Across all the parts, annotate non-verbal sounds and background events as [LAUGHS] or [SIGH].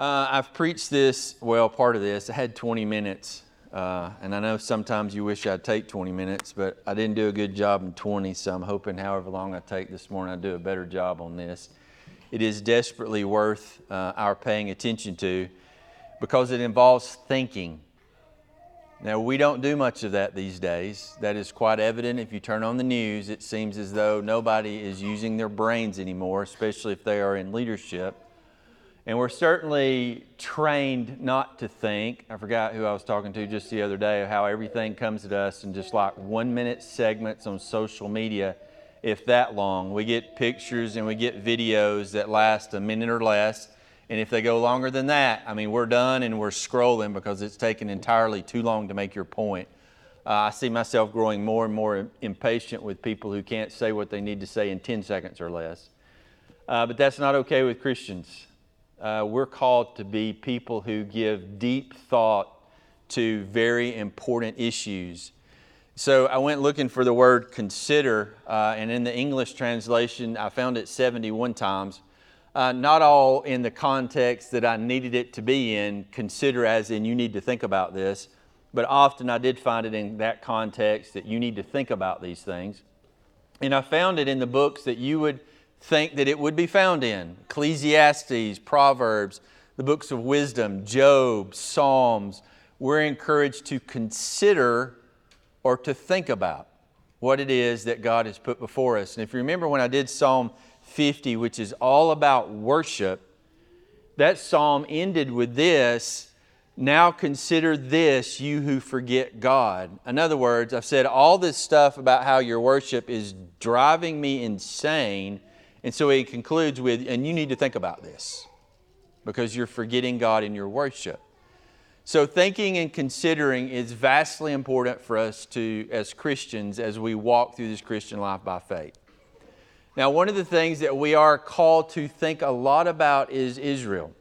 Uh, I've preached this, well, part of this. I had 20 minutes. Uh, and I know sometimes you wish I'd take 20 minutes, but I didn't do a good job in 20, so I'm hoping however long I take this morning, I do a better job on this. It is desperately worth uh, our paying attention to because it involves thinking. Now, we don't do much of that these days. That is quite evident if you turn on the news. It seems as though nobody is using their brains anymore, especially if they are in leadership. And we're certainly trained not to think. I forgot who I was talking to just the other day, how everything comes at us in just like one minute segments on social media, if that long. We get pictures and we get videos that last a minute or less. And if they go longer than that, I mean, we're done and we're scrolling because it's taken entirely too long to make your point. Uh, I see myself growing more and more impatient with people who can't say what they need to say in 10 seconds or less. Uh, but that's not okay with Christians uh, we're called to be people who give deep thought to very important issues. So I went looking for the word consider, uh, and in the English translation, I found it 71 times. Uh, not all in the context that I needed it to be in, consider as in you need to think about this, but often I did find it in that context that you need to think about these things. And I found it in the books that you would think that it would be found in Ecclesiastes, Proverbs, the books of wisdom, Job, Psalms. We're encouraged to consider or to think about what it is that God has put before us. And if you remember when I did Psalm 50, which is all about worship, that psalm ended with this now consider this, you who forget God. In other words, I've said all this stuff about how your worship is driving me insane and so he concludes with, and you need to think about this because you're forgetting God in your worship. So, thinking and considering is vastly important for us to, as Christians, as we walk through this Christian life by faith. Now, one of the things that we are called to think a lot about is Israel.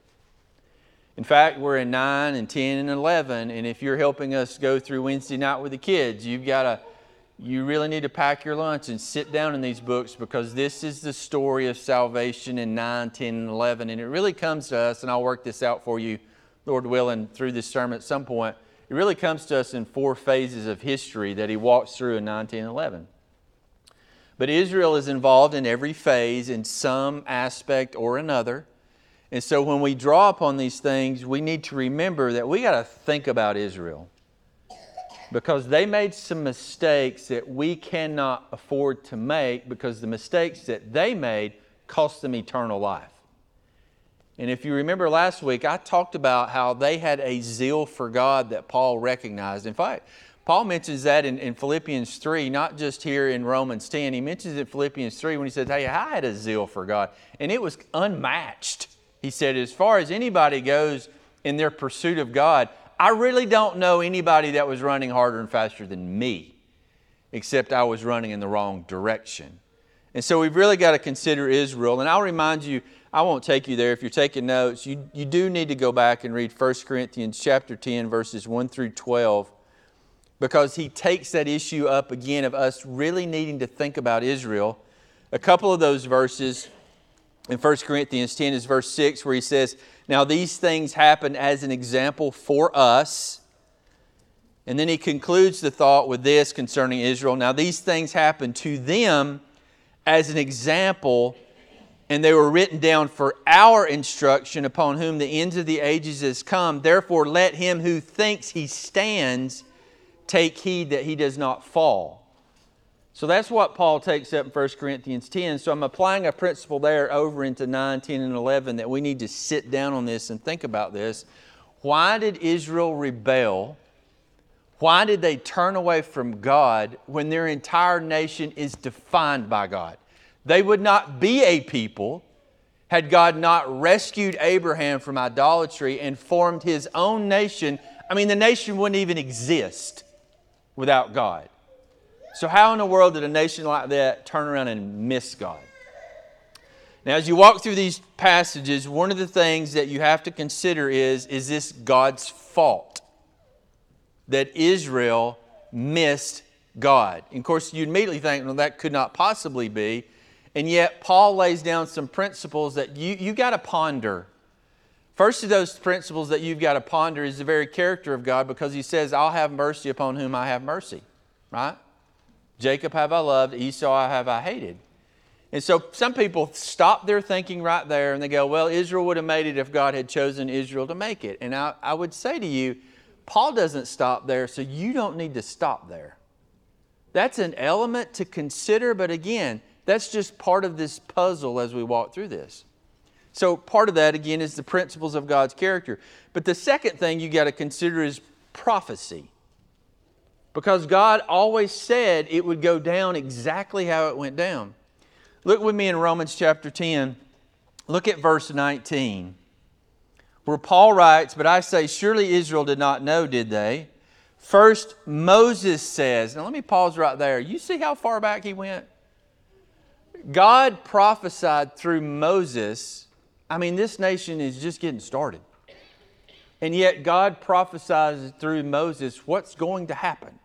In fact, we're in 9 and 10 and 11, and if you're helping us go through Wednesday night with the kids, you've got to you really need to pack your lunch and sit down in these books because this is the story of salvation in 9, 10, and 11. And it really comes to us, and I'll work this out for you, Lord willing, through this sermon at some point. It really comes to us in four phases of history that he walks through in 9, 10, and 11. But Israel is involved in every phase in some aspect or another. And so when we draw upon these things, we need to remember that we got to think about Israel because they made some mistakes that we cannot afford to make because the mistakes that they made cost them eternal life. And if you remember last week, I talked about how they had a zeal for God that Paul recognized. In fact, Paul mentions that in, in Philippians 3, not just here in Romans 10. He mentions it in Philippians 3 when he says, Hey, I had a zeal for God. And it was unmatched. He said, As far as anybody goes in their pursuit of God, I really don't know anybody that was running harder and faster than me, except I was running in the wrong direction. And so we've really got to consider Israel. And I'll remind you, I won't take you there. If you're taking notes, you, you do need to go back and read 1 Corinthians chapter 10, verses 1 through 12, because he takes that issue up again of us really needing to think about Israel. A couple of those verses in 1 Corinthians 10 is verse 6, where he says, Now these things happen as an example for us. And then he concludes the thought with this concerning Israel. Now these things happen to them as an example, and they were written down for our instruction, upon whom the ends of the ages has come. Therefore, let him who thinks he stands take heed that he does not fall. So that's what Paul takes up in 1 Corinthians 10. So I'm applying a principle there over into 9, 10, and 11 that we need to sit down on this and think about this. Why did Israel rebel? Why did they turn away from God when their entire nation is defined by God? They would not be a people had God not rescued Abraham from idolatry and formed his own nation. I mean, the nation wouldn't even exist without God. So, how in the world did a nation like that turn around and miss God? Now, as you walk through these passages, one of the things that you have to consider is is this God's fault that Israel missed God? And of course, you immediately think, well, that could not possibly be. And yet, Paul lays down some principles that you, you got to ponder First of those principles that you've got to ponder is the very character of God because He says, I'll have mercy upon whom I have mercy, right? Jacob have I loved, Esau have I hated. And so some people stop their thinking right there and they go, well, Israel would have made it if God had chosen Israel to make it. And I, I would say to you, Paul doesn't stop there, so you don't need to stop there. That's an element to consider, but again, that's just part of this puzzle as we walk through this. So, part of that, again, is the principles of God's character. But the second thing you got to consider is prophecy. Because God always said it would go down exactly how it went down. Look with me in Romans chapter 10. Look at verse 19, where Paul writes, But I say, surely Israel did not know, did they? First, Moses says, now let me pause right there. You see how far back he went? God prophesied through Moses. I mean, this nation is just getting started. And yet, God prophesies through Moses what's going to happen.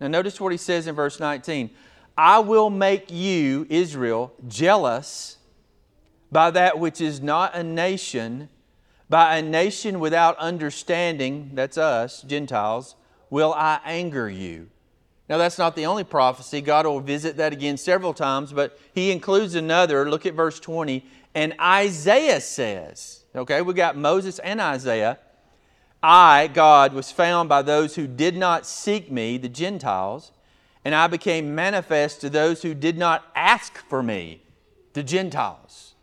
Now, notice what he says in verse 19 I will make you, Israel, jealous by that which is not a nation, by a nation without understanding, that's us, Gentiles, will I anger you. Now, that's not the only prophecy. God will visit that again several times, but he includes another. Look at verse 20. And Isaiah says, okay, we got Moses and Isaiah. I, God, was found by those who did not seek me, the Gentiles and I became manifest to those who did not ask for me, the Gentiles.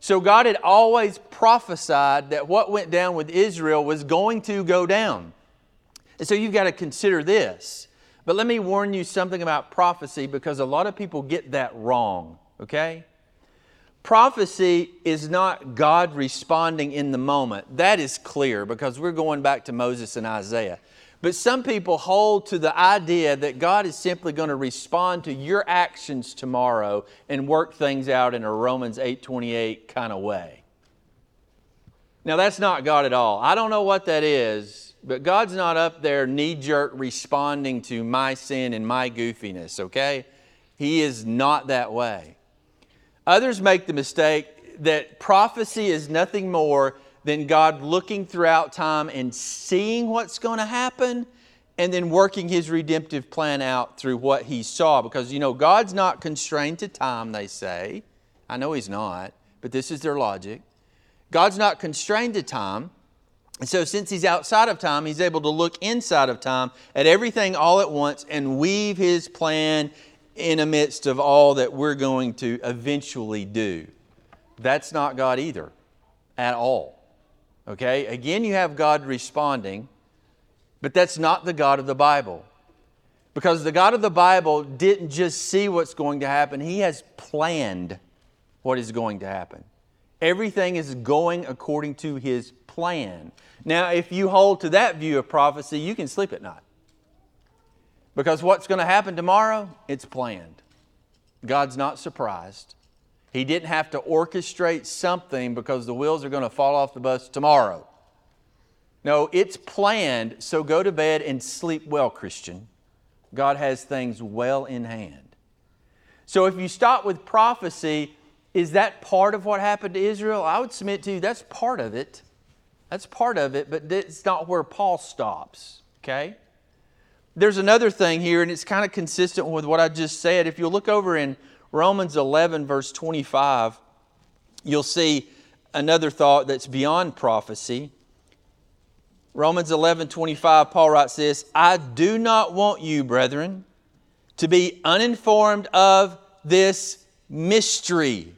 So God had always prophesied that what went down with Israel was going to go down. And so you've got to consider this. But let me warn you something about prophecy because a lot of people get that wrong, okay? Prophecy is not God responding in the moment. That is clear because we're going back to Moses and Isaiah. But some people hold to the idea that God is simply going to respond to your actions tomorrow and work things out in a Romans 8:28 kind of way. Now that's not God at all. I don't know what that is, but God's not up there knee-jerk responding to my sin and my goofiness, okay? He is not that way. Others make the mistake that prophecy is nothing more than God looking throughout time and seeing what's going to happen and then working his redemptive plan out through what he saw. Because, you know, God's not constrained to time, they say. I know he's not, but this is their logic. God's not constrained to time. And so, since he's outside of time, he's able to look inside of time at everything all at once and weave his plan in the midst of all that we're going to eventually do. That's not God either, at all. Okay? Again, you have God responding, but that's not the God of the Bible. Because the God of the Bible didn't just see what's going to happen, He has planned what is going to happen. Everything is going according to His plan. Now, if you hold to that view of prophecy, you can sleep at night. Because what's going to happen tomorrow, it's planned. God's not surprised. He didn't have to orchestrate something because the wheels are going to fall off the bus tomorrow. No, it's planned, so go to bed and sleep well, Christian. God has things well in hand. So if you stop with prophecy, is that part of what happened to Israel? I would submit to you that's part of it. That's part of it, but it's not where Paul stops, okay? There's another thing here, and it's kind of consistent with what I just said. If you look over in Romans 11, verse 25, you'll see another thought that's beyond prophecy. Romans 11, 25, Paul writes this I do not want you, brethren, to be uninformed of this mystery,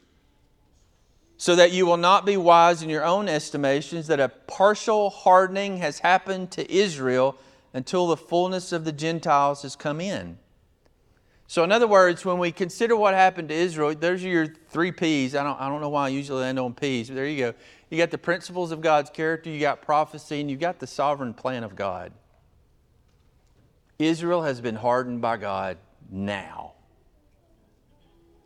so that you will not be wise in your own estimations, that a partial hardening has happened to Israel until the fullness of the Gentiles has come in. So, in other words, when we consider what happened to Israel, there's your three P's. I don't, I don't know why I usually end on P's, but there you go. You got the principles of God's character, you got prophecy, and you got the sovereign plan of God. Israel has been hardened by God now.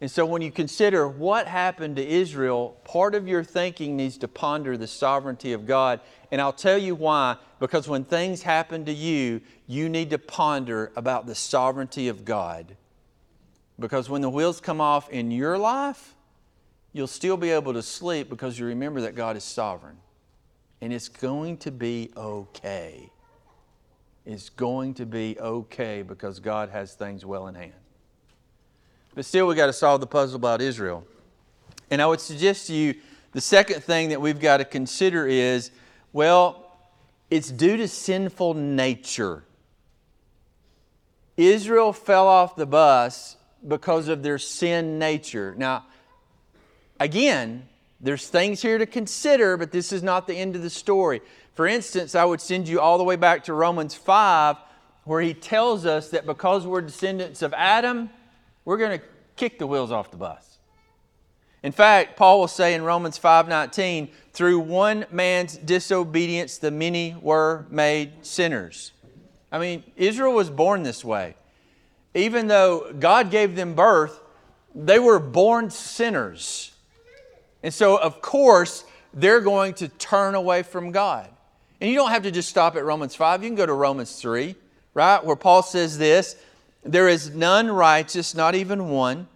And so, when you consider what happened to Israel, part of your thinking needs to ponder the sovereignty of God. And I'll tell you why. Because when things happen to you, you need to ponder about the sovereignty of God. Because when the wheels come off in your life, you'll still be able to sleep because you remember that God is sovereign. And it's going to be okay. It's going to be okay because God has things well in hand. But still, we've got to solve the puzzle about Israel. And I would suggest to you the second thing that we've got to consider is well, it's due to sinful nature. Israel fell off the bus because of their sin nature. Now, again, there's things here to consider, but this is not the end of the story. For instance, I would send you all the way back to Romans 5, where he tells us that because we're descendants of Adam, we're going to kick the wheels off the bus. In fact, Paul will say in Romans 5:19, through one man's disobedience the many were made sinners. I mean, Israel was born this way. Even though God gave them birth, they were born sinners. And so, of course, they're going to turn away from God. And you don't have to just stop at Romans 5. You can go to Romans 3, right? Where Paul says this There is none righteous, not even one.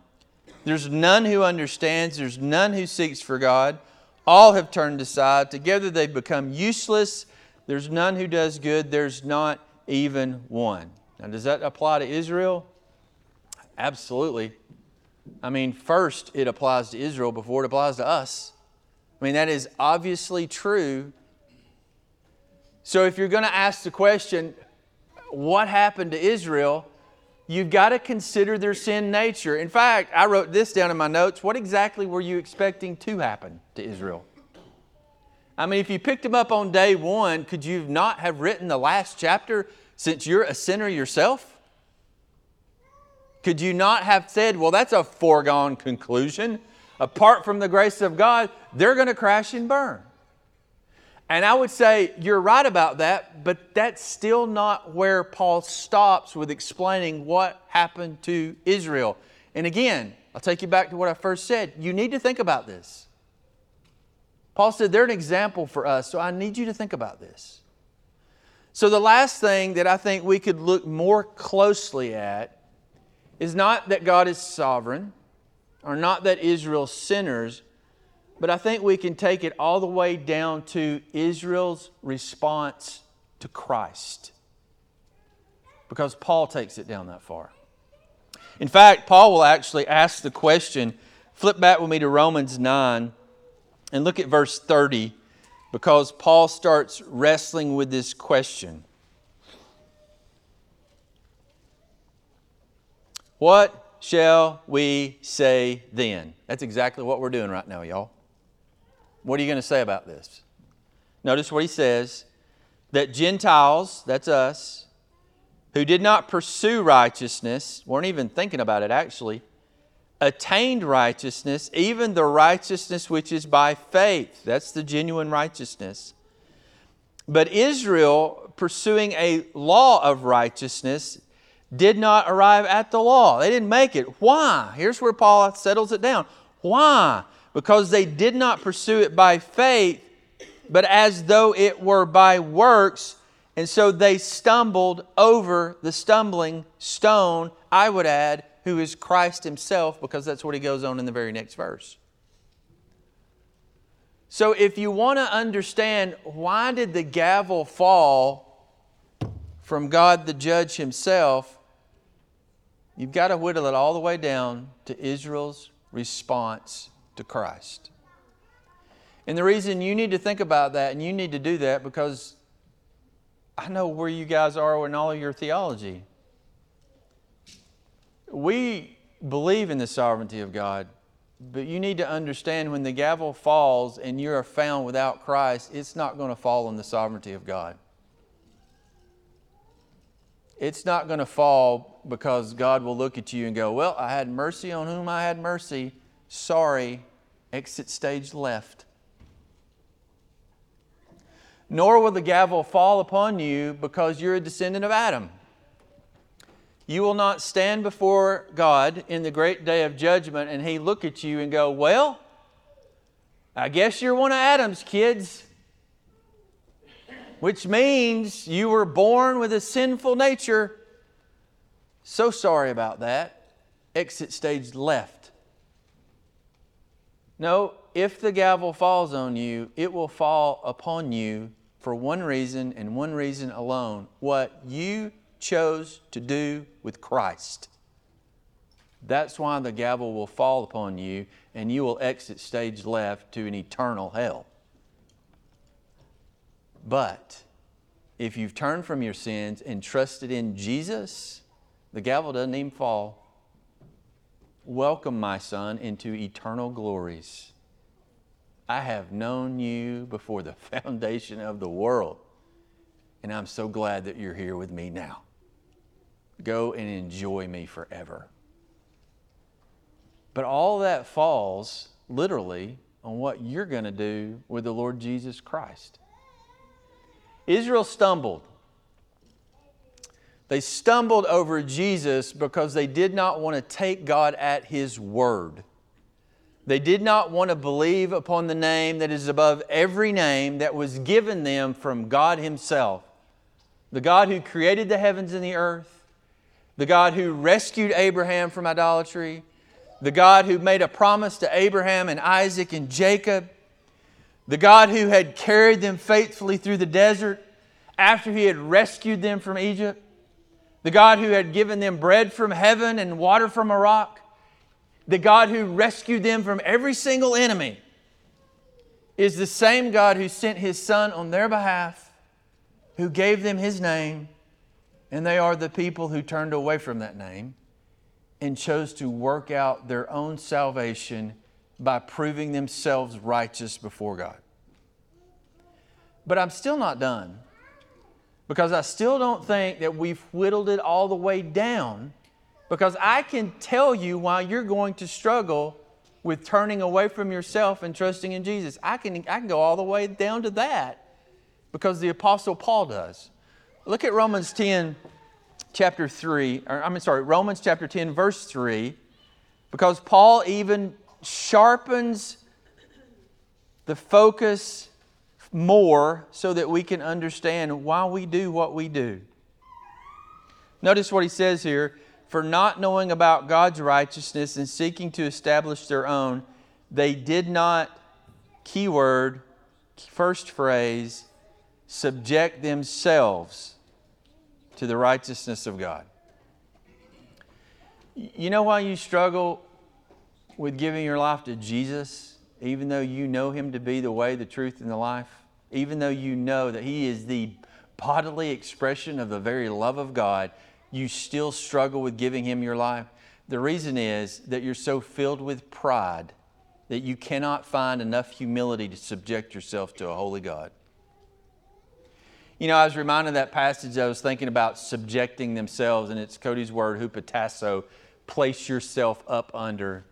There's none who understands. There's none who seeks for God. All have turned aside. Together they've become useless. There's none who does good. There's not even one. Now, does that apply to Israel? Absolutely. I mean, first it applies to Israel before it applies to us. I mean, that is obviously true. So, if you're going to ask the question, what happened to Israel? You've got to consider their sin nature. In fact, I wrote this down in my notes. What exactly were you expecting to happen to Israel? I mean, if you picked them up on day one, could you not have written the last chapter since you're a sinner yourself? Could you not have said, well, that's a foregone conclusion? Apart from the grace of God, they're going to crash and burn. And I would say you're right about that, but that's still not where Paul stops with explaining what happened to Israel. And again, I'll take you back to what I first said. You need to think about this. Paul said they're an example for us, so I need you to think about this. So, the last thing that I think we could look more closely at is not that God is sovereign or not that Israel's sinners, but I think we can take it all the way down to Israel's response to Christ. Because Paul takes it down that far. In fact, Paul will actually ask the question. Flip back with me to Romans 9 and look at verse 30 because Paul starts wrestling with this question. What shall we say then? That's exactly what we're doing right now, y'all. What are you going to say about this? Notice what he says that Gentiles, that's us, who did not pursue righteousness, weren't even thinking about it actually, attained righteousness, even the righteousness which is by faith. That's the genuine righteousness. But Israel, pursuing a law of righteousness, did not arrive at the law. They didn't make it. Why? Here's where Paul settles it down. Why? Because they did not pursue it by faith, but as though it were by works, and so they stumbled over the stumbling stone, I would add, who is Christ Himself, because that's what He goes on in the very next verse. So if you want to understand why did the gavel fall from God the judge himself, You've got to whittle it all the way down to Israel's response to Christ. And the reason you need to think about that and you need to do that because I know where you guys are in all of your theology. We believe in the sovereignty of God, but you need to understand when the gavel falls and you are found without Christ, it's not going to fall on the sovereignty of God. It's not going to fall because God will look at you and go, Well, I had mercy on whom I had mercy. Sorry, exit stage left. Nor will the gavel fall upon you because you're a descendant of Adam. You will not stand before God in the great day of judgment and He look at you and go, Well, I guess you're one of Adam's kids which means you were born with a sinful nature. So sorry about that. Exit stage left. No, if the gavel falls on you, it will fall upon you for one reason and one reason alone what you chose to do with Christ. That's why the gavel will fall upon you and you will exit stage left to an eternal hell. But if you've turned from your sins and trusted in Jesus, the gavel doesn't even fall. Welcome, my son, into eternal glories. I have known you before the [LAUGHS] foundation of the world, and I'm so glad that you're here with me now. Go and enjoy me forever. But all that falls literally on what you're going to do with the Lord Jesus Christ. Israel stumbled. They stumbled over Jesus because they did not want to take God at His word. They did not want to believe upon the name that is above every name that was given them from God Himself. The God who created the heavens and the earth, the God who rescued Abraham from idolatry, the God who made a promise to Abraham and Isaac and Jacob, the God who had carried them faithfully through the desert after He had rescued them from Egypt, the God who had given them bread from heaven and water from a rock, the God who rescued them from every single enemy, is the same God who sent His Son on their behalf, who gave them His name, and they are the people who turned away from that name and chose to work out their own salvation by proving themselves righteous before God. But I'm still not done because I still don't think that we've whittled it all the way down because I can tell you why you're going to struggle with turning away from yourself and trusting in Jesus. I can, I can go all the way down to that because the Apostle Paul does. Look at Romans 10 chapter 3, or I'm sorry, Romans chapter 10, verse 3, because Paul even sharpens the focus more so that we can understand why we do what we do. Notice what he says here for not knowing about God's righteousness and seeking to establish their own, they did not, keyword, first phrase, subject themselves to the righteousness of God. You know why you struggle with giving your life to Jesus, even though you know Him to be the way, the truth, and the life? Even though you know that He is the bodily expression of the very love of God, you still struggle with giving Him your life? The reason is that you're so filled with pride that you cannot find enough humility to subject yourself to a holy God. You know, I was reminded of that passage, I was thinking about subjecting themselves, and it's Cody's word, hupotasso, place yourself up under.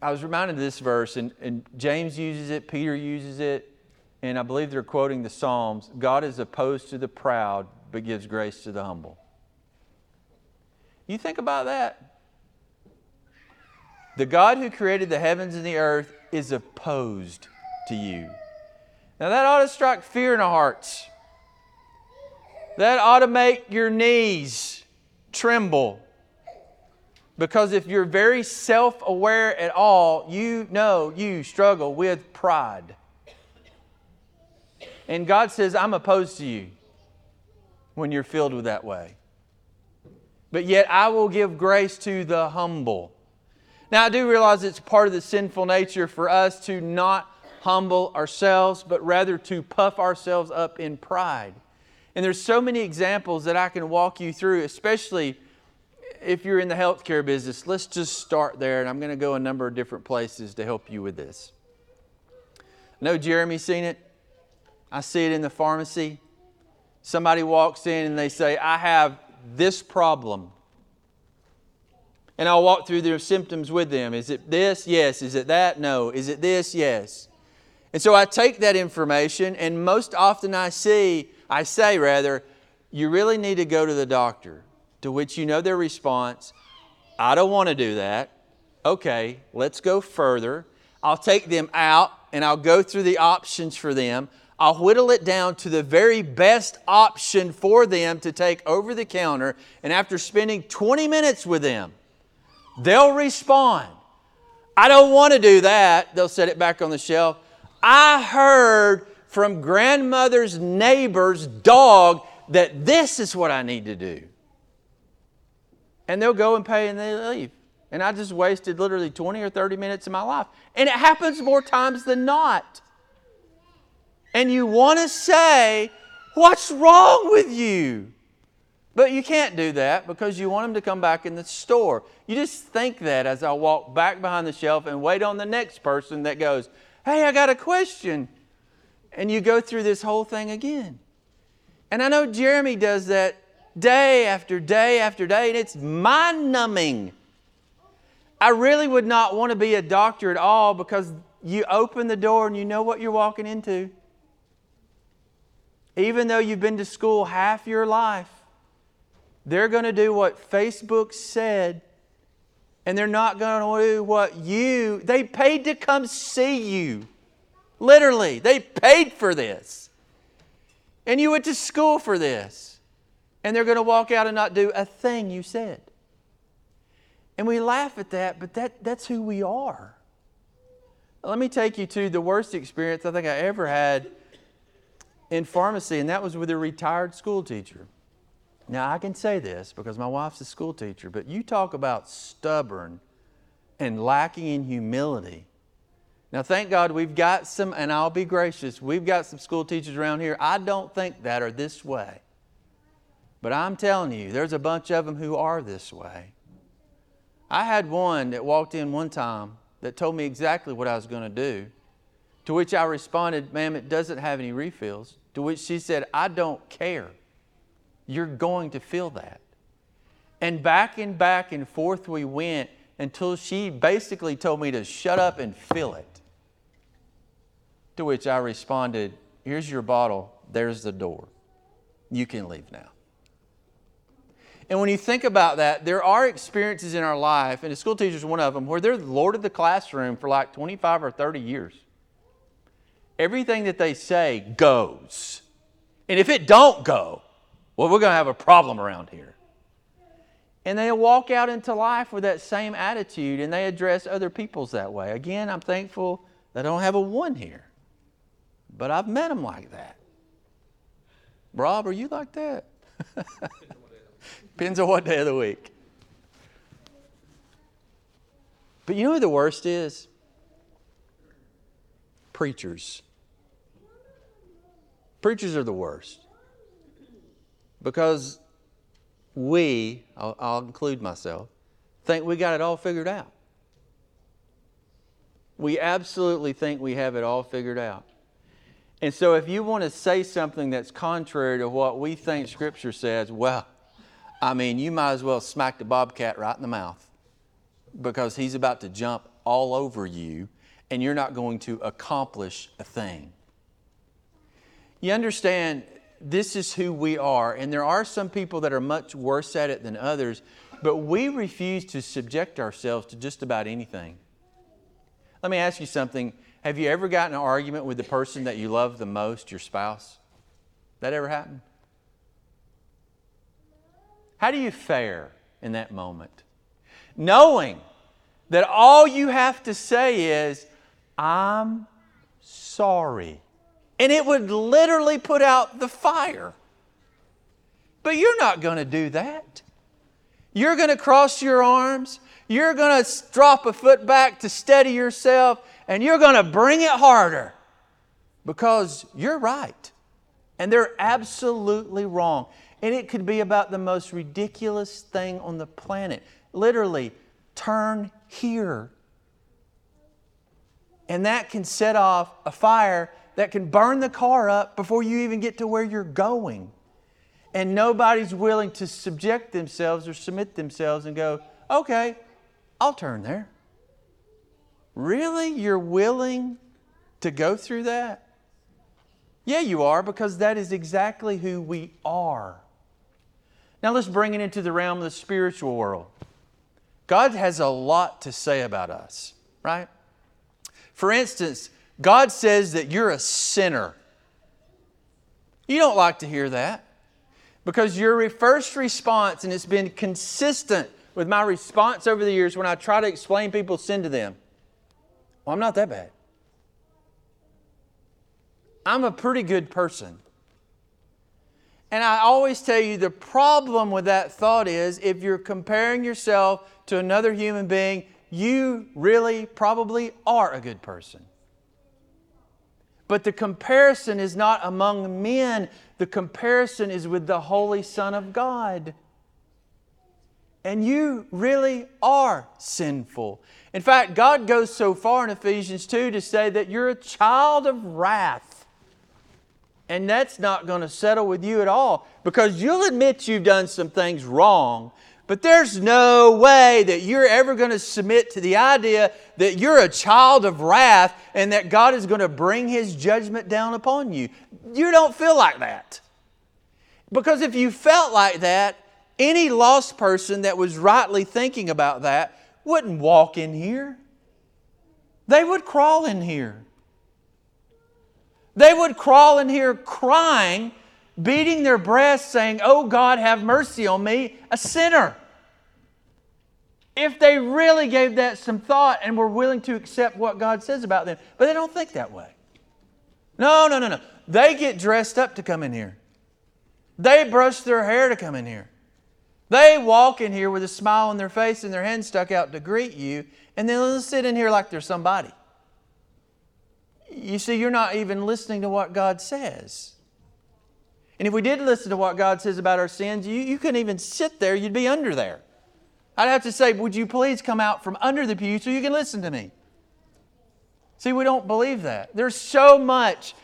I was reminded of this verse, and, and James uses it, Peter uses it, and I believe they're quoting the Psalms God is opposed to the proud, but gives grace to the humble. You think about that. The God who created the heavens and the earth is opposed to you. Now that ought to strike fear in our hearts. That ought to make your knees tremble. Because if you're very self aware at all, you know you struggle with pride. And God says, I'm opposed to you when you're filled with that way. But yet I will give grace to the humble. Now, I do realize it's part of the sinful nature for us to not humble ourselves, but rather to puff ourselves up in pride. And there's so many examples that I can walk you through, especially if you're in the healthcare business. Let's just start there, and I'm going to go a number of different places to help you with this. I know Jeremy's seen it. I see it in the pharmacy. Somebody walks in and they say, I have this problem. And I'll walk through their symptoms with them. Is it this? Yes. Is it that? No. Is it this? Yes. And so I take that information, and most often I see I say, rather, you really need to go to the doctor, to which you know their response I don't want to do that. Okay, let's go further. I'll take them out and I'll go through the options for them. I'll whittle it down to the very best option for them to take over the counter. And after spending 20 minutes with them, they'll respond I don't want to do that. They'll set it back on the shelf. I heard from grandmother's neighbor's dog that this is what I need to do. And they'll go and pay and they leave. And I just wasted literally 20 or 30 minutes of my life. And it happens more times than not. And you want to say, What's wrong with you? But you can't do that because you want them to come back in the store. You just think that as I walk back behind the shelf and wait on the next person that goes, Hey, I got a question. And you go through this whole thing again. And I know Jeremy does that day after day after day, and it's mind numbing. I really would not want to be a doctor at all because you open the door and you know what you're walking into. Even though you've been to school half your life, they're going to do what Facebook said, and they're not going to do what you, they paid to come see you. Literally, they paid for this. And you went to school for this. And they're going to walk out and not do a thing you said. And we laugh at that, but that, that's who we are. Let me take you to the worst experience I think I ever had in pharmacy, and that was with a retired school teacher. Now, I can say this because my wife's a school teacher, but you talk about stubborn and lacking in humility. Now, thank God we've got some, and I'll be gracious, we've got some school teachers around here. I don't think that are this way. But I'm telling you, there's a bunch of them who are this way. I had one that walked in one time that told me exactly what I was going to do. To which I responded, Ma'am, it doesn't have any refills. To which she said, I don't care. You're going to feel that. And back and back and forth we went until she basically told me to shut up and fill it. To which I responded, Here's your bottle, there's the door. You can leave now. And when you think about that, there are experiences in our life, and a school teacher is one of them, where they're the Lord of the classroom for like 25 or 30 years. Everything that they say goes. And if it don't go, well, we're going to have a problem around here. And they walk out into life with that same attitude and they address other people's that way. Again, I'm thankful that I don't have a one here, but I've met them like that. Rob, are you like that? [LAUGHS] Depends on what day of the week. But you know who the worst is? Preachers. Preachers are the worst. Because we, I'll, I'll, include myself, think we got it all figured out. We absolutely think we have it all figured out. And so if you want to say something that's contrary to what we think Scripture says, well, I mean, you might as well smack the bobcat right in the mouth because he's about to jump all over you and you're not going to accomplish a thing. You understand, this is who we are, and there are some people that are much worse at it than others, but we refuse to subject ourselves to just about anything. Let me ask you something. Have you ever gotten an argument with the person that you love the most, your spouse? That ever happened? How do you fare in that moment? Knowing that all you have to say is, I'm sorry. And it would literally put out the fire. But you're not going to do that. You're going to cross your arms. You're going to drop a foot back to steady yourself, and you're going to bring it harder because you're right. And they're absolutely wrong. And it could be about the most ridiculous thing on the planet. Literally, turn here. And that can set off a fire that can burn the car up before you even get to where you're going. And nobody's willing to subject themselves or submit themselves and go, okay, I'll turn there. Really? You're willing to go through that? Yeah, you are, because that is exactly who we are. Now let's bring it into the realm of the spiritual world. God has a lot to say about us, right? For instance, God says that you're a sinner. You don't like to hear that because your first response, and it's been consistent with my response over the years when I try to explain people's sin to them, Well, I'm not that bad. I'm a pretty good person. And I always tell you the problem with that thought is if you're comparing yourself to another human being, you really probably are a good person. But the comparison is not among men, the comparison is with the Holy Son of God. And you really are sinful. In fact, God goes so far in Ephesians 2 to say that you're a child of wrath. And that's not going to settle with you at all because you'll admit you've done some things wrong, but there's no way that you're ever going to submit to the idea that you're a child of wrath and that God is going to bring His judgment down upon you. You don't feel like that. Because if you felt like that, any lost person that was rightly thinking about that wouldn't walk in here. They would crawl in here. They would crawl in here crying beating their breasts, saying, Oh God, have mercy on me, a sinner. If they really gave that some thought and were willing to accept what God says about them, but they don't think that way. No, no, no, no. They get dressed up to come in here. They brush their hair to come in here. They walk in here with a smile on their face and their hand stuck out to greet you, and then they'll sit in here like they're somebody. You see, you're not even listening to what God says. And if we did listen to what God says about our sins, you, you couldn't even sit there, you'd be under there. I'd have to say, Would you please come out from under the pew so you can listen to me? See, we don't believe that. There's so much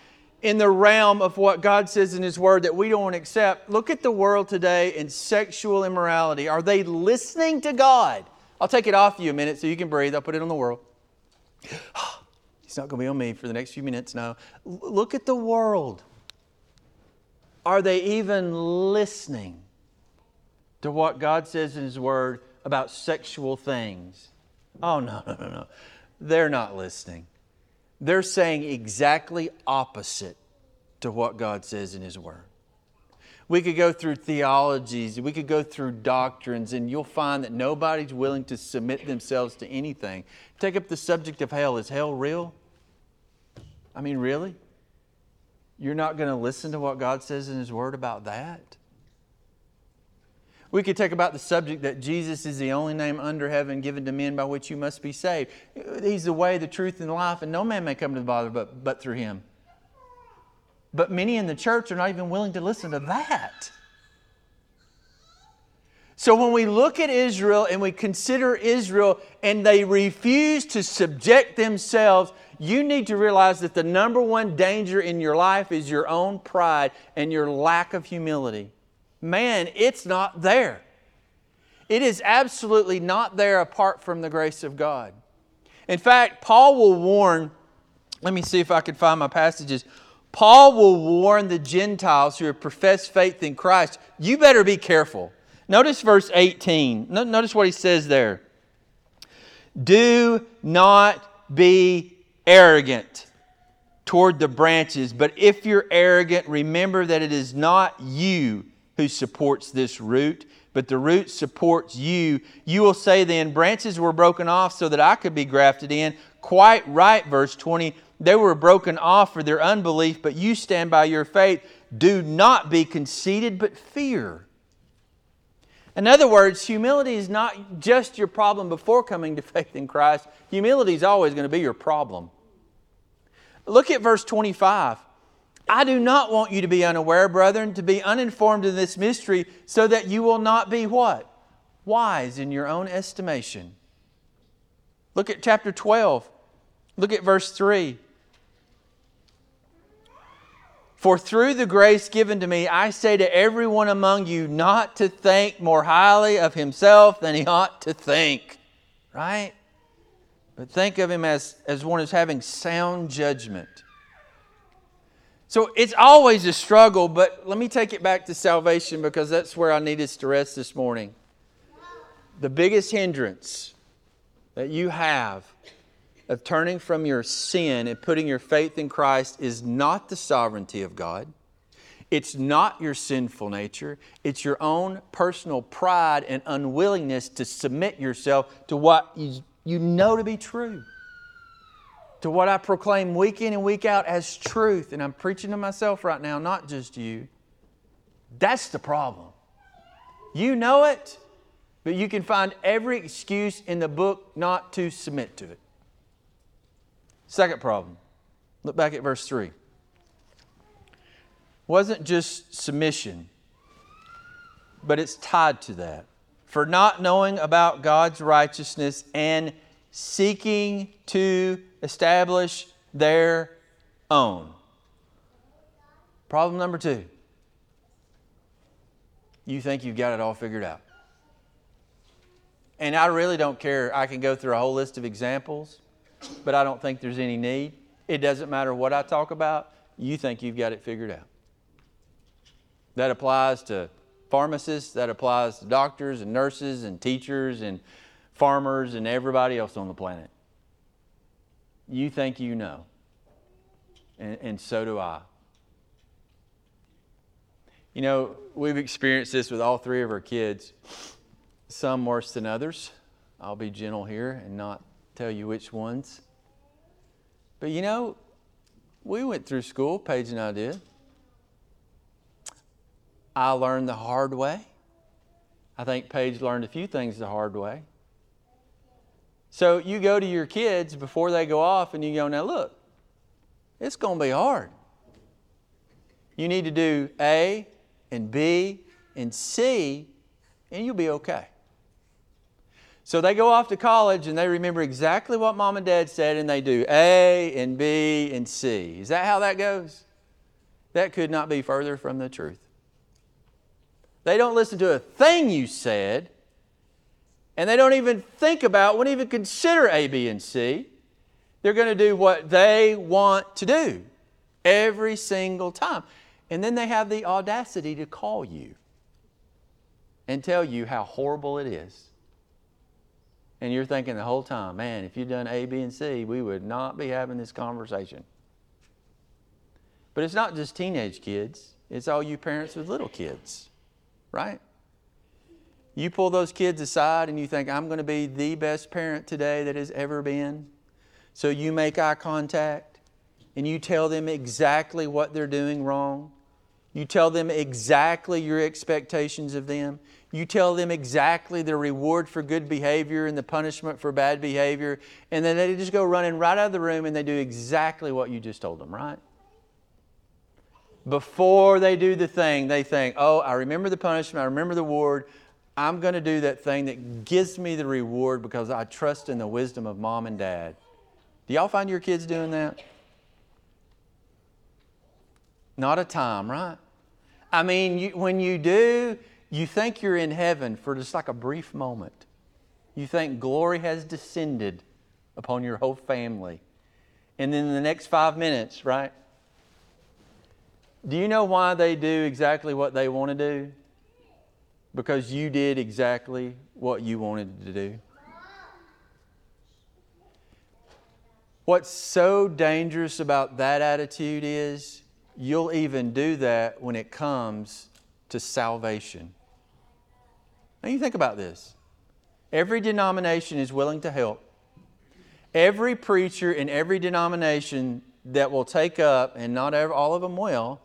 in the realm of what God says in His Word that we don't accept. Look at the world today in sexual immorality. Are they listening to God? I'll take it off you a minute so you can breathe. I'll put it on the world. [GASPS] It's not going to be on me for the next few minutes now. Look at the world. Are they even listening to what God says in His Word about sexual things? Oh, no, no, no, no. They're not listening. They're saying exactly opposite to what God says in His Word. We could go through theologies, we could go through doctrines, and you'll find that nobody's willing to submit themselves to anything. Take up the subject of hell. Is hell real? I mean, really? You're not going to listen to what God says in His Word about that? We could take about the subject that Jesus is the only name under heaven given to men by which you must be saved. He's the way, the truth, and the life, and no man may come to the Father but, but through Him. But many in the church are not even willing to listen to that. So when we look at Israel and we consider Israel and they refuse to subject themselves you need to realize that the number one danger in your life is your own pride and your lack of humility. Man, it's not there. It is absolutely not there apart from the grace of God. In fact, Paul will warn, let me see if I can find my passages. Paul will warn the Gentiles who have professed faith in Christ, you better be careful. Notice verse 18. Notice what he says there. Do not be arrogant toward the branches. But if you're arrogant, remember that it is not you who supports this root, but the root supports you. You will say then, branches were broken off so that I could be grafted in. Quite right, verse 20. They were broken off for their unbelief, but you stand by your faith. Do not be conceited, but fear. In other words, humility is not just your problem before coming to faith in Christ, humility is always going to be your problem. Look at verse 25. I do not want you to be unaware, brethren, to be uninformed in this mystery, so that you will not be what? Wise in your own estimation. Look at chapter 12. Look at verse 3. For through the grace given to me, I say to everyone among you not to think more highly of himself than he ought to think. Right? But think of him as, as one who's having sound judgment. So it's always a struggle, but let me take it back to salvation because that's where I need us to rest this morning. The biggest hindrance that you have of turning from your sin and putting your faith in Christ is not the sovereignty of God. It's not your sinful nature. It's your own personal pride and unwillingness to submit yourself to what you, you know to be true. to what I proclaim week in and week out as truth, and I'm preaching to myself right now, not just you, that's the problem. You know it, but you can find every excuse in the book not to submit to it. Second problem. Look back at verse 3. Wasn't just submission, but it's tied to that. For not knowing about God's righteousness and seeking to establish their own. Problem number two you think you've got it all figured out. And I really don't care. I can go through a whole list of examples, but I don't think there's any need. It doesn't matter what I talk about, you think you've got it figured out. That applies to pharmacists, that applies to doctors and nurses and teachers and farmers and everybody else on the planet. You think you know, and, and so do I. You know, we've experienced this with all three of our kids, some worse than others. I'll be gentle here and not tell you which ones. But you know, we went through school, Paige and I did. I learned the hard way. I think Paige learned a few things the hard way. So you go to your kids before they go off and you go, now look, it's going to be hard. You need to do A, and B and C, and you'll be okay. So they go off to college and they remember exactly what mom and dad said, and they do A and B and C. Is that how that goes? That could not be further from the truth. They don't listen to a thing you said, and they don't even think about, wouldn't even consider A, B, and C. They're going to do what they want to do every single time. And then they have the audacity to call you and tell you how horrible it is. And you're thinking the whole time, man, if you'd done A, B, and C, we would not be having this conversation. But it's not just teenage kids, it's all you parents with little kids, right? You pull those kids aside and you think, I'm going to be the best parent today that has ever been. So you make eye contact and you tell them exactly what they're doing wrong. You tell them exactly your expectations of them. You tell them exactly the reward for good behavior and the punishment for bad behavior. And then they just go running right out of the room and they do exactly what you just told them, right? Before they do the thing, they think, oh, I remember the punishment, I remember the reward. I'm going to do that thing that gives me the reward because I trust in the wisdom of mom and dad. Do y'all find your kids doing that? Not a time, right? I mean, you, when you do, you think you're in heaven for just like a brief moment. You think glory has descended upon your whole family. And then in the next five minutes, right? Do you know why they do exactly what they want to do? Because you did exactly what you wanted to do. What's so dangerous about that attitude is you'll even do that when it comes to salvation. Now, you think about this. Every denomination is willing to help. Every preacher in every denomination that will take up, and not all of them will,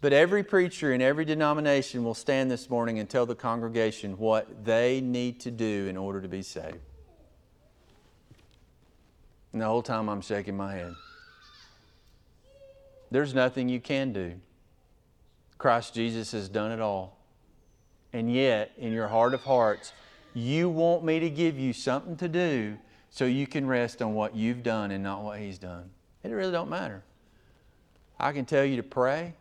but every preacher in every denomination will stand this morning and tell the congregation what they need to do in order to be saved. And the whole time I'm shaking my head. There's nothing you can do. Christ Jesus has done it all. And yet, in your heart of hearts, you want me to give you something to do so you can rest on what you've done and not what He's done. It really don't matter. I can tell you to pray.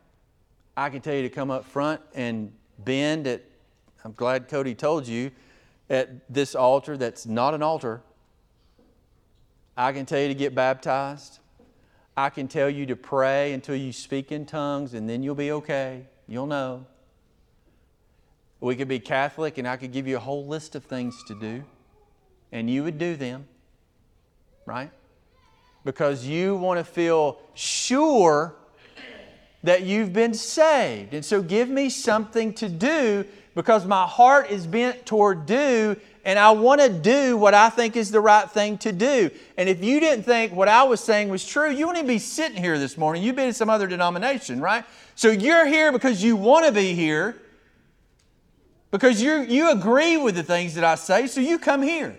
I can tell you to come up front and bend at, I'm glad Cody told you, at this altar that's not an altar. I can tell you to get baptized. I can tell you to pray until you speak in tongues, and then you'll be okay. You'll know. We could be Catholic, and I could give you a whole list of things to do, and you would do them, right? Because you want to feel sure that you've been saved. And so give me something to do because my heart is bent toward do and I want to do what I think is the right thing to do. And if you didn't think what I was saying was true, you wouldn't be sitting here this morning. You'd be in some other denomination, right? So you're here because you want to be here, because you you agree with the things that I say, so you come here.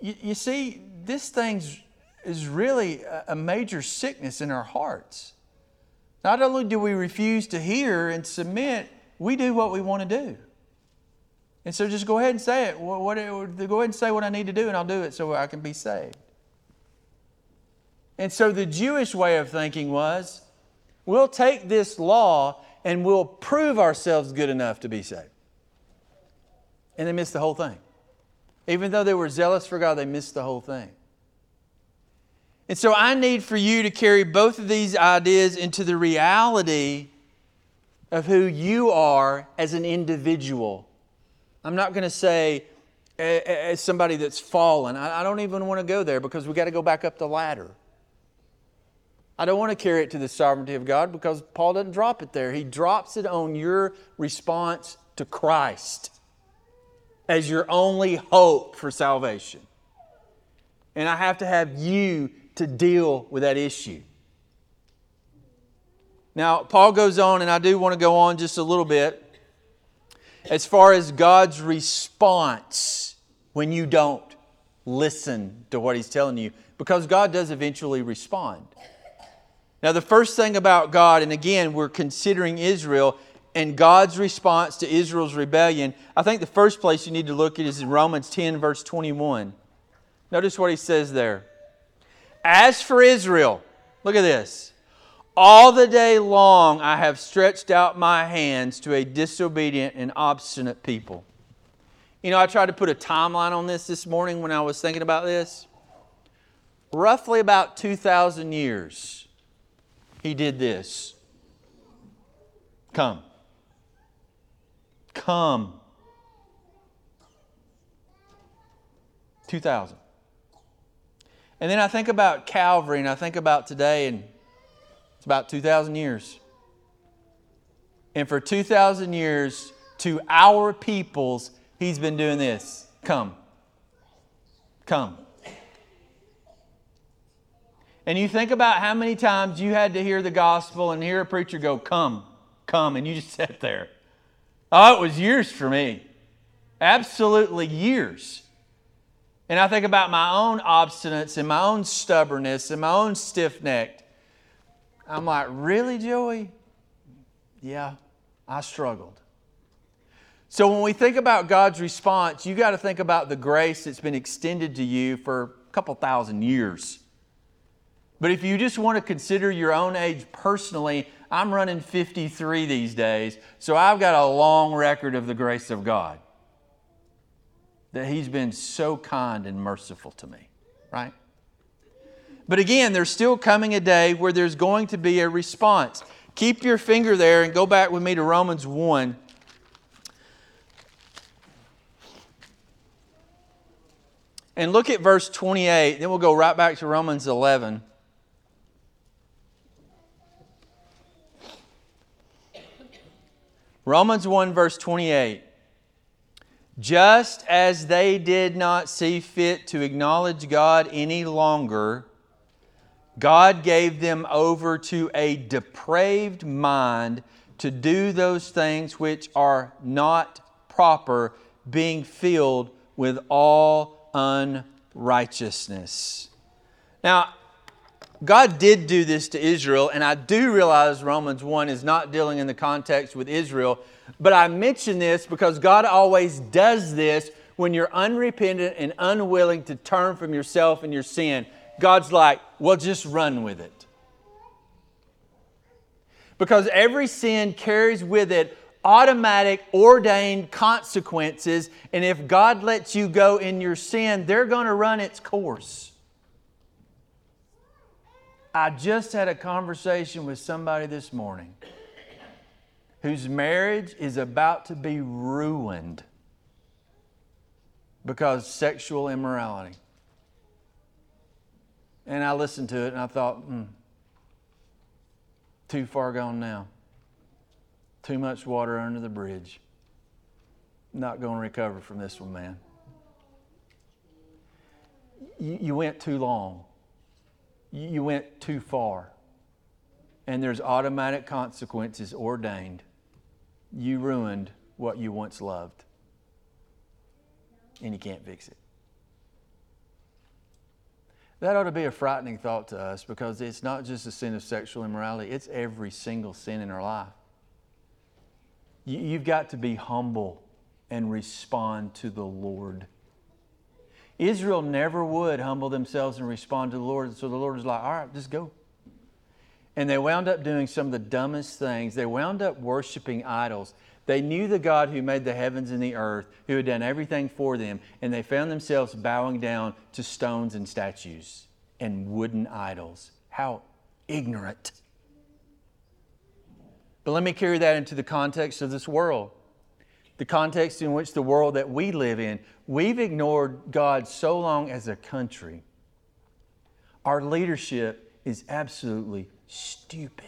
You, you see, this thing is really a major sickness in our hearts. Not only do we refuse to hear and submit, we do what we want to do. And so just go ahead and say it. What, what, go ahead and say what I need to do, and I'll do it so I can be saved. And so the Jewish way of thinking was we'll take this law and we'll prove ourselves good enough to be saved. And they missed the whole thing. Even though they were zealous for God, they missed the whole thing. And so I need for you to carry both of these ideas into the reality of who you are as an individual. I'm not going to say as somebody that's fallen. I don't even want to go there because we got to go back up the ladder. I don't want to carry it to the sovereignty of God because Paul doesn't drop it there. He drops it on your response to Christ as your only hope for salvation. And I have to have you to deal with that issue. Now, Paul goes on, and I do want to go on just a little bit as far as God's response when you don't listen to what He's telling you, because God does eventually respond. Now, the first thing about God, and again, we're considering Israel and God's response to Israel's rebellion. I think the first place you need to look at is in Romans 10, verse 21. Notice what he says there. As for Israel, look at this. All the day long I have stretched out my hands to a disobedient and obstinate people. You know, I tried to put a timeline on this this morning when I was thinking about this. Roughly about 2,000 years, he did this. Come. Come. 2,000. And then I think about Calvary and I think about today, and it's about 2,000 years. And for 2,000 years, to our peoples, He's been doing this come. Come. And you think about how many times you had to hear the gospel and hear a preacher go, Come, come, and you just [LAUGHS] sat there. Oh, it was years for me. Absolutely years. And I think about my own obstinance and my own stubbornness and my own stiff necked. I'm like, really, Joey? Yeah, I struggled. So when we think about God's response, you got to think about the grace that's been extended to you for a couple thousand years. But if you just want to consider your own age personally, I'm running 53 these days, so I've got a long record of the grace of God that He's been so kind and merciful to me, right? But again, there's still coming a day where there's going to be a response. Keep your finger there and go back with me to Romans 1. And look at verse 28, then we'll go right back to Romans 11. Romans 1, verse 28. Just as they did not see fit to acknowledge God any longer, God gave them over to a depraved mind to do those things which are not proper, being filled with all unrighteousness. Now, God did do this to Israel, and I do realize Romans 1 is not dealing in the context with Israel, but I mention this because God always does this when you're unrepentant and unwilling to turn from yourself and your sin. God's like, well, just run with it. Because every sin carries with it automatic, ordained consequences, and if God lets you go in your sin, they're going to run its course. I just had a conversation with somebody this morning whose marriage is about to be ruined because sexual immorality. And I listened to it and I thought, hmm, too far gone now. Too much water under the bridge. Not going to recover from this one, man. You, you went too long. You, went too far. And there's automatic consequences ordained. You ruined what you once loved. And you can't fix it. That ought to be a frightening thought to us because it's not just the sin of sexual immorality, it's every single sin in our life. You've got to be humble and respond to the Lord. Israel never would humble themselves and respond to the Lord, so the Lord was like, all right, just go. And they wound up doing some of the dumbest things. They wound up worshiping idols. They knew the God who made the heavens and the earth, who had done everything for them, and they found themselves bowing down to stones and statues and wooden idols. How ignorant. But let me carry that into the context of this world, the context in which the world that we live in. We've ignored God so long as a country. Our leadership is absolutely stupid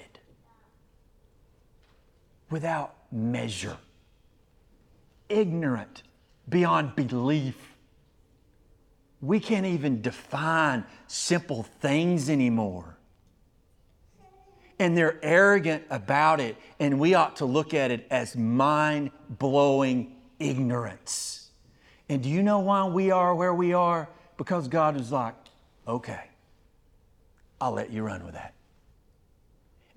without measure, ignorant beyond belief. We can't even define simple things anymore. And they're arrogant about it, and we ought to look at it as mind blowing ignorance. And do you know why we are where we are? Because God is like, okay, I'll let you run with that.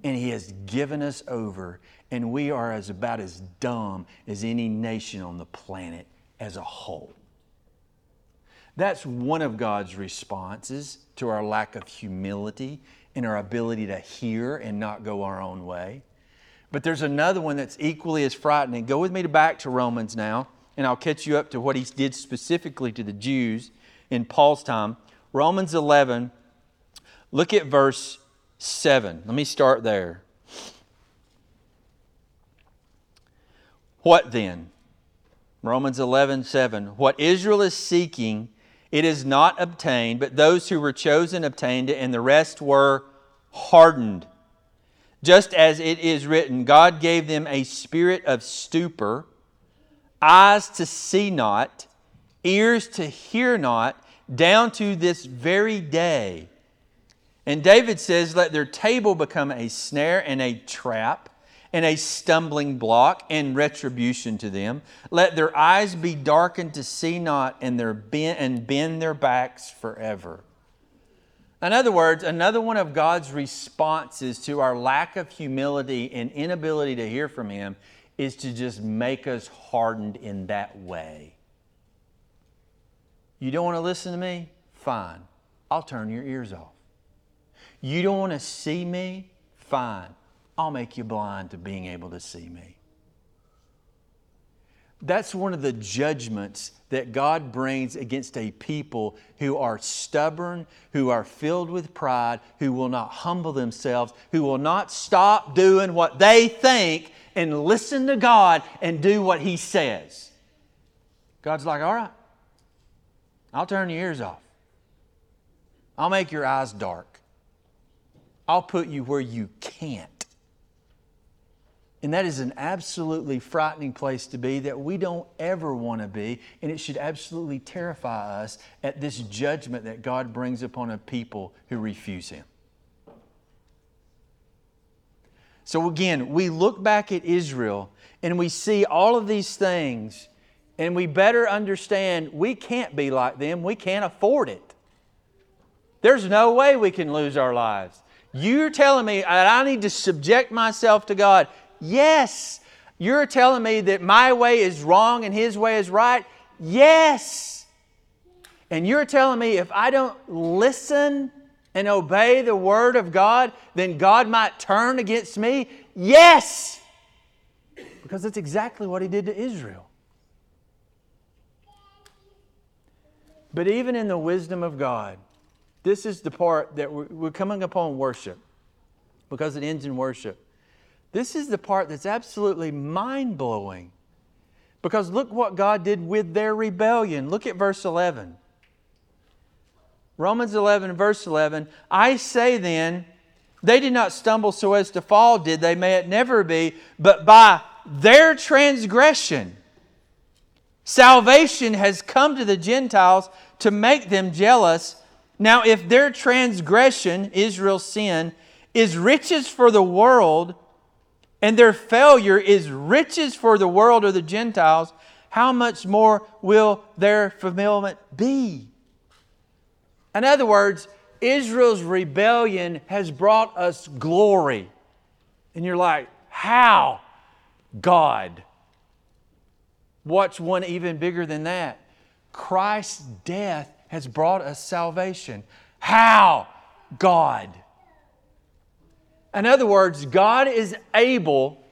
And He has given us over and we are as about as dumb as any nation on the planet as a whole. That's one of God's responses to our lack of humility and our ability to hear and not go our own way. But there's another one that's equally as frightening. Go with me to back to Romans now, and I'll catch you up to what he did specifically to the Jews in Paul's time. Romans 11, look at verse 7. Let me start there. What then? Romans 11, 7. What Israel is seeking, it is not obtained, but those who were chosen obtained it, and the rest were hardened. Just as it is written, God gave them a spirit of stupor, eyes to see not, ears to hear not, down to this very day. And David says, Let their table become a snare and a trap and a stumbling block and retribution to them. Let their eyes be darkened to see not and, their bend, and bend their backs forever. In other words, another one of God's responses to our lack of humility and inability to hear from Him is to just make us hardened in that way. You don't want to listen to me? Fine. I'll turn your ears off. You don't want to see me? Fine. I'll make you blind to being able to see me. That's one of the judgments that God brings against a people who are stubborn, who are filled with pride, who will not humble themselves, who will not stop doing what they think and listen to God and do what He says. God's like, all right, I'll turn your ears off. I'll make your eyes dark. I'll put you where you can't. And that is an absolutely frightening place to be that we don't ever want to be. And it should absolutely terrify us at this judgment that God brings upon a people who refuse Him. So again, we look back at Israel and we see all of these things, and we better understand we can't be like them. We can't afford it. There's no way we can lose our lives. You're telling me that I need to subject myself to God Yes. You're telling me that my way is wrong and his way is right? Yes. And you're telling me if I don't listen and obey the word of God, then God might turn against me? Yes. Because that's exactly what he did to Israel. But even in the wisdom of God, this is the part that we're coming upon worship because it ends in worship. This is the part that's absolutely mind blowing. Because look what God did with their rebellion. Look at verse 11. Romans 11, verse 11. I say then, They did not stumble so as to fall, did they? May it never be. But by their transgression, salvation has come to the Gentiles to make them jealous. Now, if their transgression, Israel's sin, is riches for the world, and their failure is riches for the world or the Gentiles, how much more will their fulfillment be? In other words, Israel's rebellion has brought us glory. And you're like, how? God. What's one even bigger than that? Christ's death has brought us salvation. How? God. In other words, God is able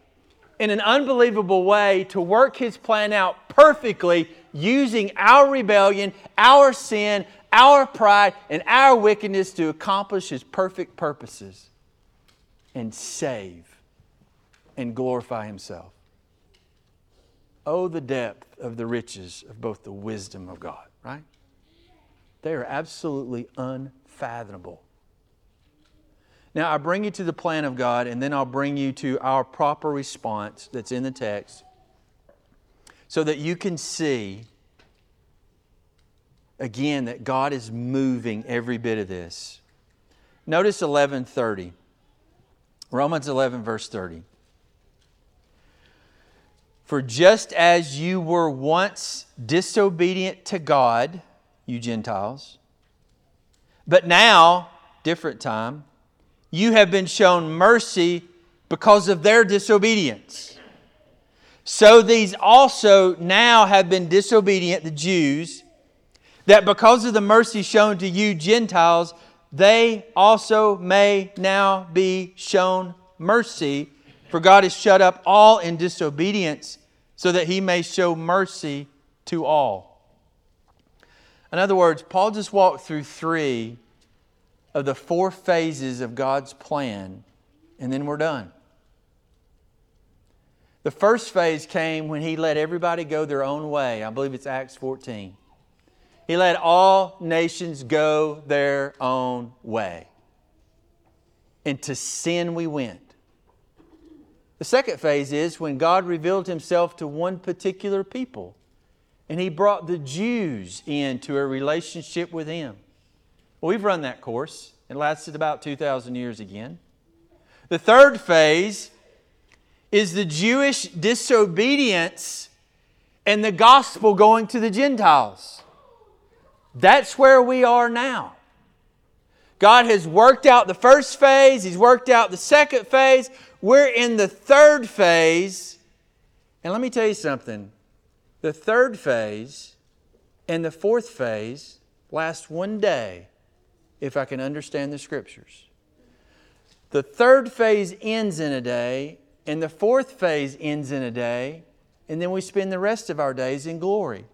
in an unbelievable way to work His plan out perfectly using our rebellion, our sin, our pride, and our wickedness to accomplish His perfect purposes and save and glorify Himself. Oh, the depth of the riches of both the wisdom of God, right? They are absolutely unfathomable. Now, I bring you to the plan of God, and then I'll bring you to our proper response that's in the text so that you can see again that God is moving every bit of this. Notice 11:30. Romans 11 verse 30. For just as you were once disobedient to God, you Gentiles, but now, different time, you have been shown mercy because of their disobedience. So these also now have been disobedient, the Jews, that because of the mercy shown to you, Gentiles, they also may now be shown mercy. For God has shut up all in disobedience, so that he may show mercy to all. In other words, Paul just walked through three of the four phases of God's plan, and then we're done. The first phase came when he let everybody go their own way. I believe it's Acts 14. He let all nations go their own way. And to sin we went. The second phase is when God revealed himself to one particular people and he brought the Jews into a relationship with him. Well, we've run that course. It lasted about 2,000 years again. The third phase is the Jewish disobedience and the gospel going to the Gentiles. That's where we are now. God has worked out the first phase, He's worked out the second phase. We're in the third phase. And let me tell you something the third phase and the fourth phase last one day if I can understand the scriptures. The third phase ends in a day, and the fourth phase ends in a day, and then we spend the rest of our days in glory.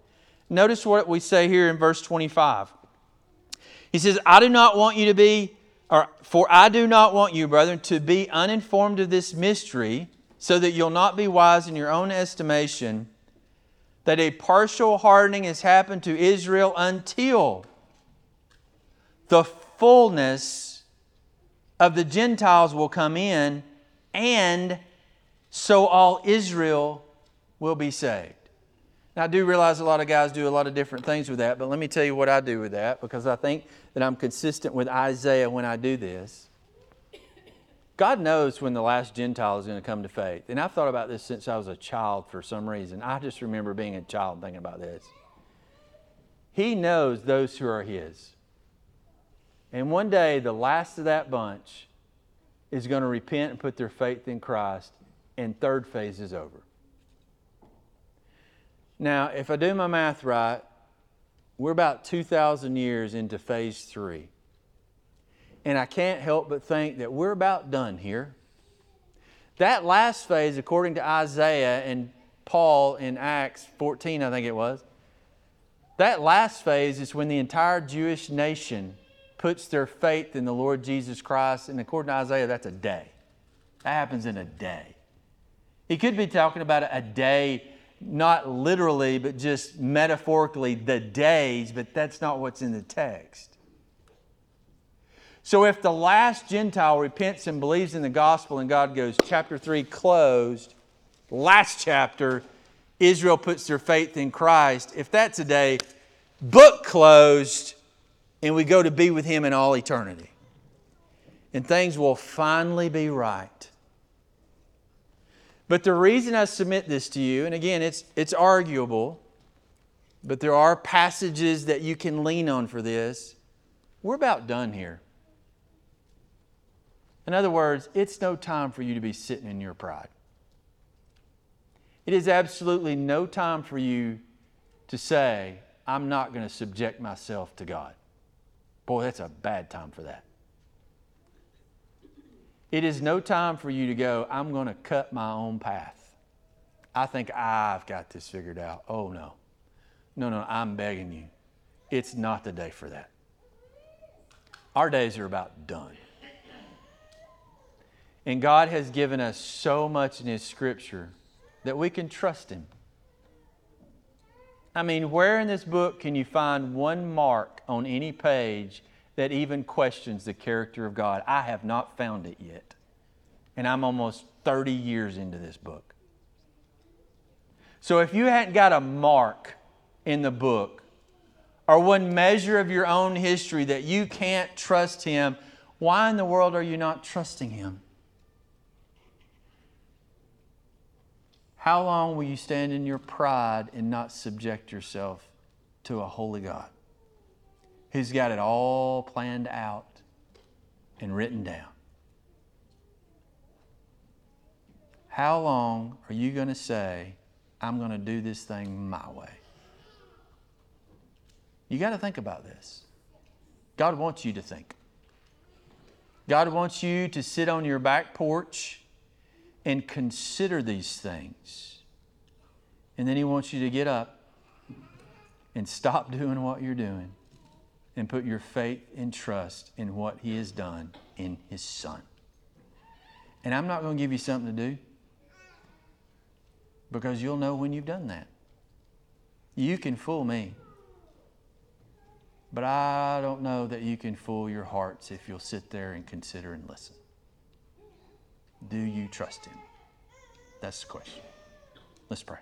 Notice what we say here in verse 25. He says, I do not want you to be, or for I do not want you, brethren, to be uninformed of this mystery, so that you'll not be wise in your own estimation, that a partial hardening has happened to Israel until the fullness of the Gentiles will come in, and so all Israel will be saved. Now, I do realize a lot of guys do a lot of different things with that, but let me tell you what I do with that because I think that I'm consistent with Isaiah when I do this. God knows when the last Gentile is going to come to faith. And I've thought about this since I was a child for some reason. I just remember being a child thinking about this. He knows those who are His. And one day, the last of that bunch is going to repent and put their faith in Christ, and third phase is over. Now, if I do my math right, we're about 2,000 years into phase three. And I can't help but think that we're about done here. That last phase, according to Isaiah and Paul in Acts 14, I think it was, that last phase is when the entire Jewish nation puts their faith in the Lord Jesus Christ. And according to Isaiah, that's a day. That happens in a day. He could be talking about a day not literally, but just metaphorically, the days, but that's not what's in the text. So if the last Gentile repents and believes in the gospel and God goes, chapter 3 closed, last chapter, Israel puts their faith in Christ. If that's a day, book closed, and we go to be with Him in all eternity. And things will finally be right. But the reason I submit this to you, and again, it's, it's arguable, but there are passages that you can lean on for this. We're about done here. In other words, it's no time for you to be sitting in your pride. It is absolutely no time for you to say, I'm not going to subject myself to God. Boy, that's a bad time for that. It is no time for you to go, I'm going to cut my own path. I think I've got this figured out. Oh, no. No, no, I'm begging you. It's not the day for that. Our days are about done. And God has given us so much in His Scripture that we can trust Him. I mean, where in this book can you find one mark on any page that even questions the character of God? I have not found it yet. And I'm almost 30 years into this book. So if you hadn't got a mark in the book or one measure of your own history that you can't trust Him, why in the world are you not trusting Him? How long will you stand in your pride and not subject yourself to a holy God who's got it all planned out and written down? How long are you going to say, I'm going to do this thing my way? You got to think about this. God wants you to think. God wants you to sit on your back porch and consider these things. And then He wants you to get up and stop doing what you're doing and put your faith and trust in what He has done in His Son. And I'm not going to give you something to do because you'll know when you've done that. You can fool me, but I don't know that you can fool your hearts if you'll sit there and consider and listen. Do you trust Him? That's the question. Let's pray.